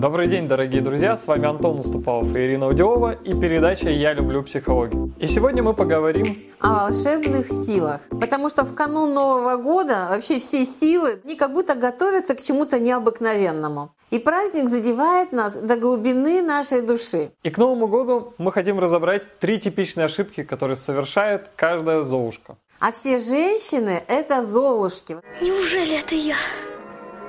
Добрый день, дорогие друзья! С вами Антон Уступалов и Ирина Удилова и передача «Я люблю психологию». И сегодня мы поговорим о волшебных силах. Потому что в канун Нового года вообще все силы, они как будто готовятся к чему-то необыкновенному. И праздник задевает нас до глубины нашей души. И к Новому году мы хотим разобрать три типичные ошибки, которые совершает каждая Золушка. А все женщины — это Золушки. Неужели это я?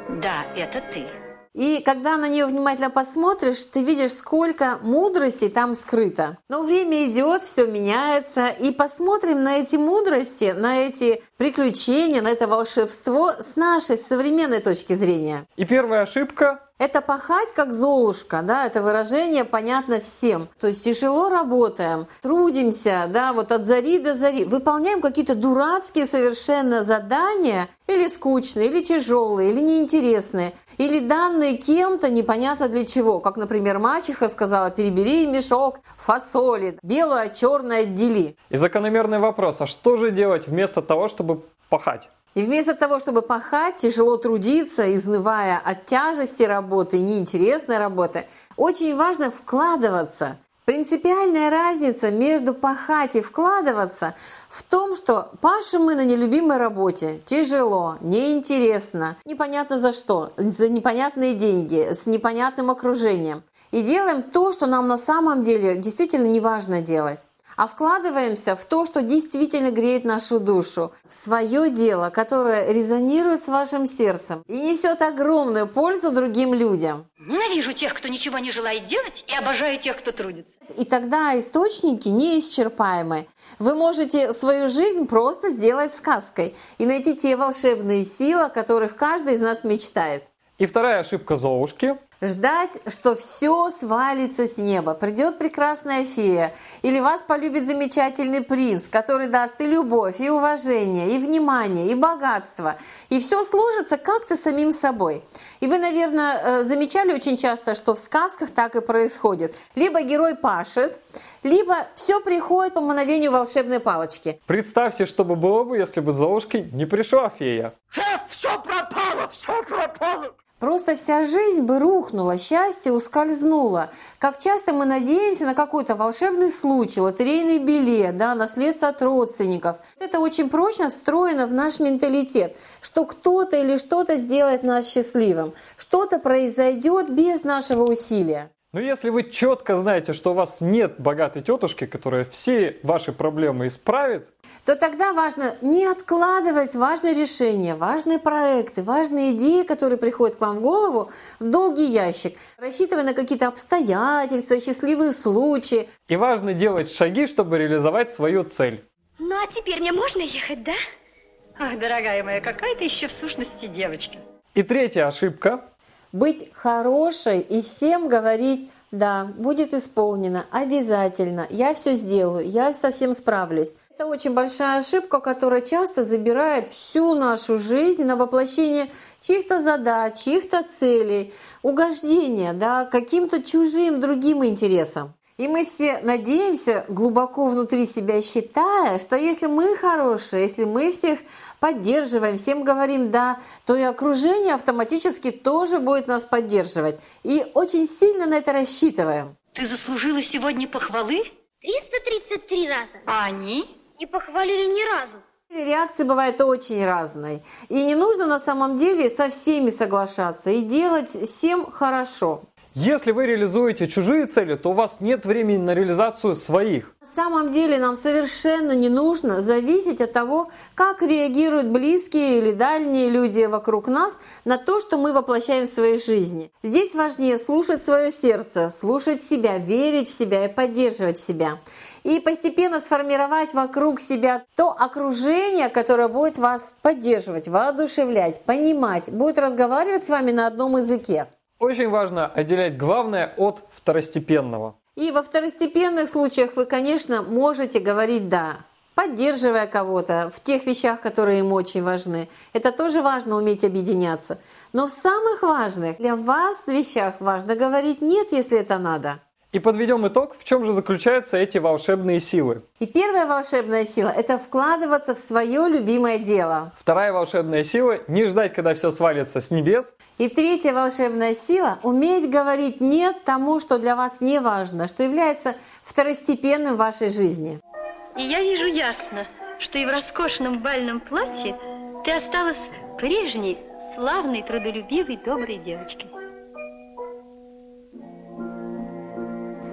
Да, это ты. И когда на нее внимательно посмотришь, ты видишь, сколько мудрости там скрыто. Но время идет, все меняется, и посмотрим на эти мудрости, на эти приключения, на это волшебство с нашей современной точки зрения. И первая ошибка это пахать как Золушка, да, это выражение понятно всем. То есть тяжело работаем, трудимся, да, вот от зари до зари, выполняем какие-то дурацкие совершенно задания, или скучные, или тяжелые, или неинтересные, или данные кем-то непонятно для чего. Как, например, мачеха сказала, перебери мешок фасоли, белое черное отдели. И закономерный вопрос, а что же делать вместо того, чтобы пахать? И вместо того, чтобы пахать, тяжело трудиться, изнывая от тяжести работы неинтересной работы, очень важно вкладываться. Принципиальная разница между пахать и вкладываться в том, что пашем мы на нелюбимой работе. Тяжело, неинтересно, непонятно за что, за непонятные деньги, с непонятным окружением. И делаем то, что нам на самом деле действительно не важно делать а вкладываемся в то, что действительно греет нашу душу, в свое дело, которое резонирует с вашим сердцем и несет огромную пользу другим людям. Ненавижу тех, кто ничего не желает делать, и обожаю тех, кто трудится. И тогда источники неисчерпаемы. Вы можете свою жизнь просто сделать сказкой и найти те волшебные силы, о которых каждый из нас мечтает. И вторая ошибка Золушки Ждать, что все свалится с неба. Придет прекрасная фея, или вас полюбит замечательный принц, который даст и любовь, и уважение, и внимание, и богатство. И все сложится как-то самим собой. И вы, наверное, э, замечали очень часто, что в сказках так и происходит. Либо герой пашет, либо все приходит по мановению волшебной палочки. Представьте, что бы было бы, если бы за ушки не пришла фея. Шеф, все пропало, все пропало. Просто вся жизнь бы рухнула, счастье ускользнуло. Как часто мы надеемся на какой-то волшебный случай, лотерейный билет, да, наследство от родственников. Это очень прочно встроено в наш менталитет, что кто-то или что-то сделает нас счастливым. Что-то произойдет без нашего усилия. Но если вы четко знаете, что у вас нет богатой тетушки, которая все ваши проблемы исправит, то тогда важно не откладывать важные решения, важные проекты, важные идеи, которые приходят к вам в голову, в долгий ящик, рассчитывая на какие-то обстоятельства, счастливые случаи. И важно делать шаги, чтобы реализовать свою цель. Ну а теперь мне можно ехать, да? Ах, дорогая моя, какая ты еще в сущности девочка. И третья ошибка быть хорошей и всем говорить да, будет исполнено, обязательно. Я все сделаю, я совсем справлюсь. Это очень большая ошибка, которая часто забирает всю нашу жизнь на воплощение чьих-то задач, чьих-то целей, угождения, да, каким-то чужим другим интересам. И мы все надеемся, глубоко внутри себя считая, что если мы хорошие, если мы всех поддерживаем, всем говорим «да», то и окружение автоматически тоже будет нас поддерживать. И очень сильно на это рассчитываем. Ты заслужила сегодня похвалы? 333 раза. А они? Не похвалили ни разу. Реакции бывают очень разные. И не нужно на самом деле со всеми соглашаться и делать всем хорошо. Если вы реализуете чужие цели, то у вас нет времени на реализацию своих. На самом деле нам совершенно не нужно зависеть от того, как реагируют близкие или дальние люди вокруг нас на то, что мы воплощаем в своей жизни. Здесь важнее слушать свое сердце, слушать себя, верить в себя и поддерживать себя и постепенно сформировать вокруг себя то окружение, которое будет вас поддерживать, воодушевлять, понимать, будет разговаривать с вами на одном языке. Очень важно отделять главное от второстепенного. И во второстепенных случаях вы, конечно, можете говорить «да», поддерживая кого-то в тех вещах, которые им очень важны. Это тоже важно уметь объединяться. Но в самых важных для вас вещах важно говорить «нет», если это надо. И подведем итог, в чем же заключаются эти волшебные силы. И первая волшебная сила – это вкладываться в свое любимое дело. Вторая волшебная сила – не ждать, когда все свалится с небес. И третья волшебная сила – уметь говорить «нет» тому, что для вас не важно, что является второстепенным в вашей жизни. И я вижу ясно, что и в роскошном бальном платье ты осталась прежней, славной, трудолюбивой, доброй девочкой.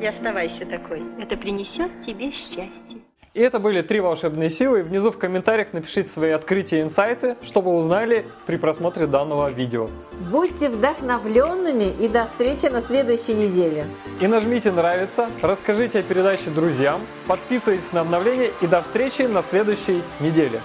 И оставайся такой. Это принесет тебе счастье. И это были три волшебные силы. Внизу в комментариях напишите свои открытия и инсайты, чтобы узнали при просмотре данного видео. Будьте вдохновленными и до встречи на следующей неделе. И нажмите нравится, расскажите о передаче друзьям, подписывайтесь на обновления и до встречи на следующей неделе.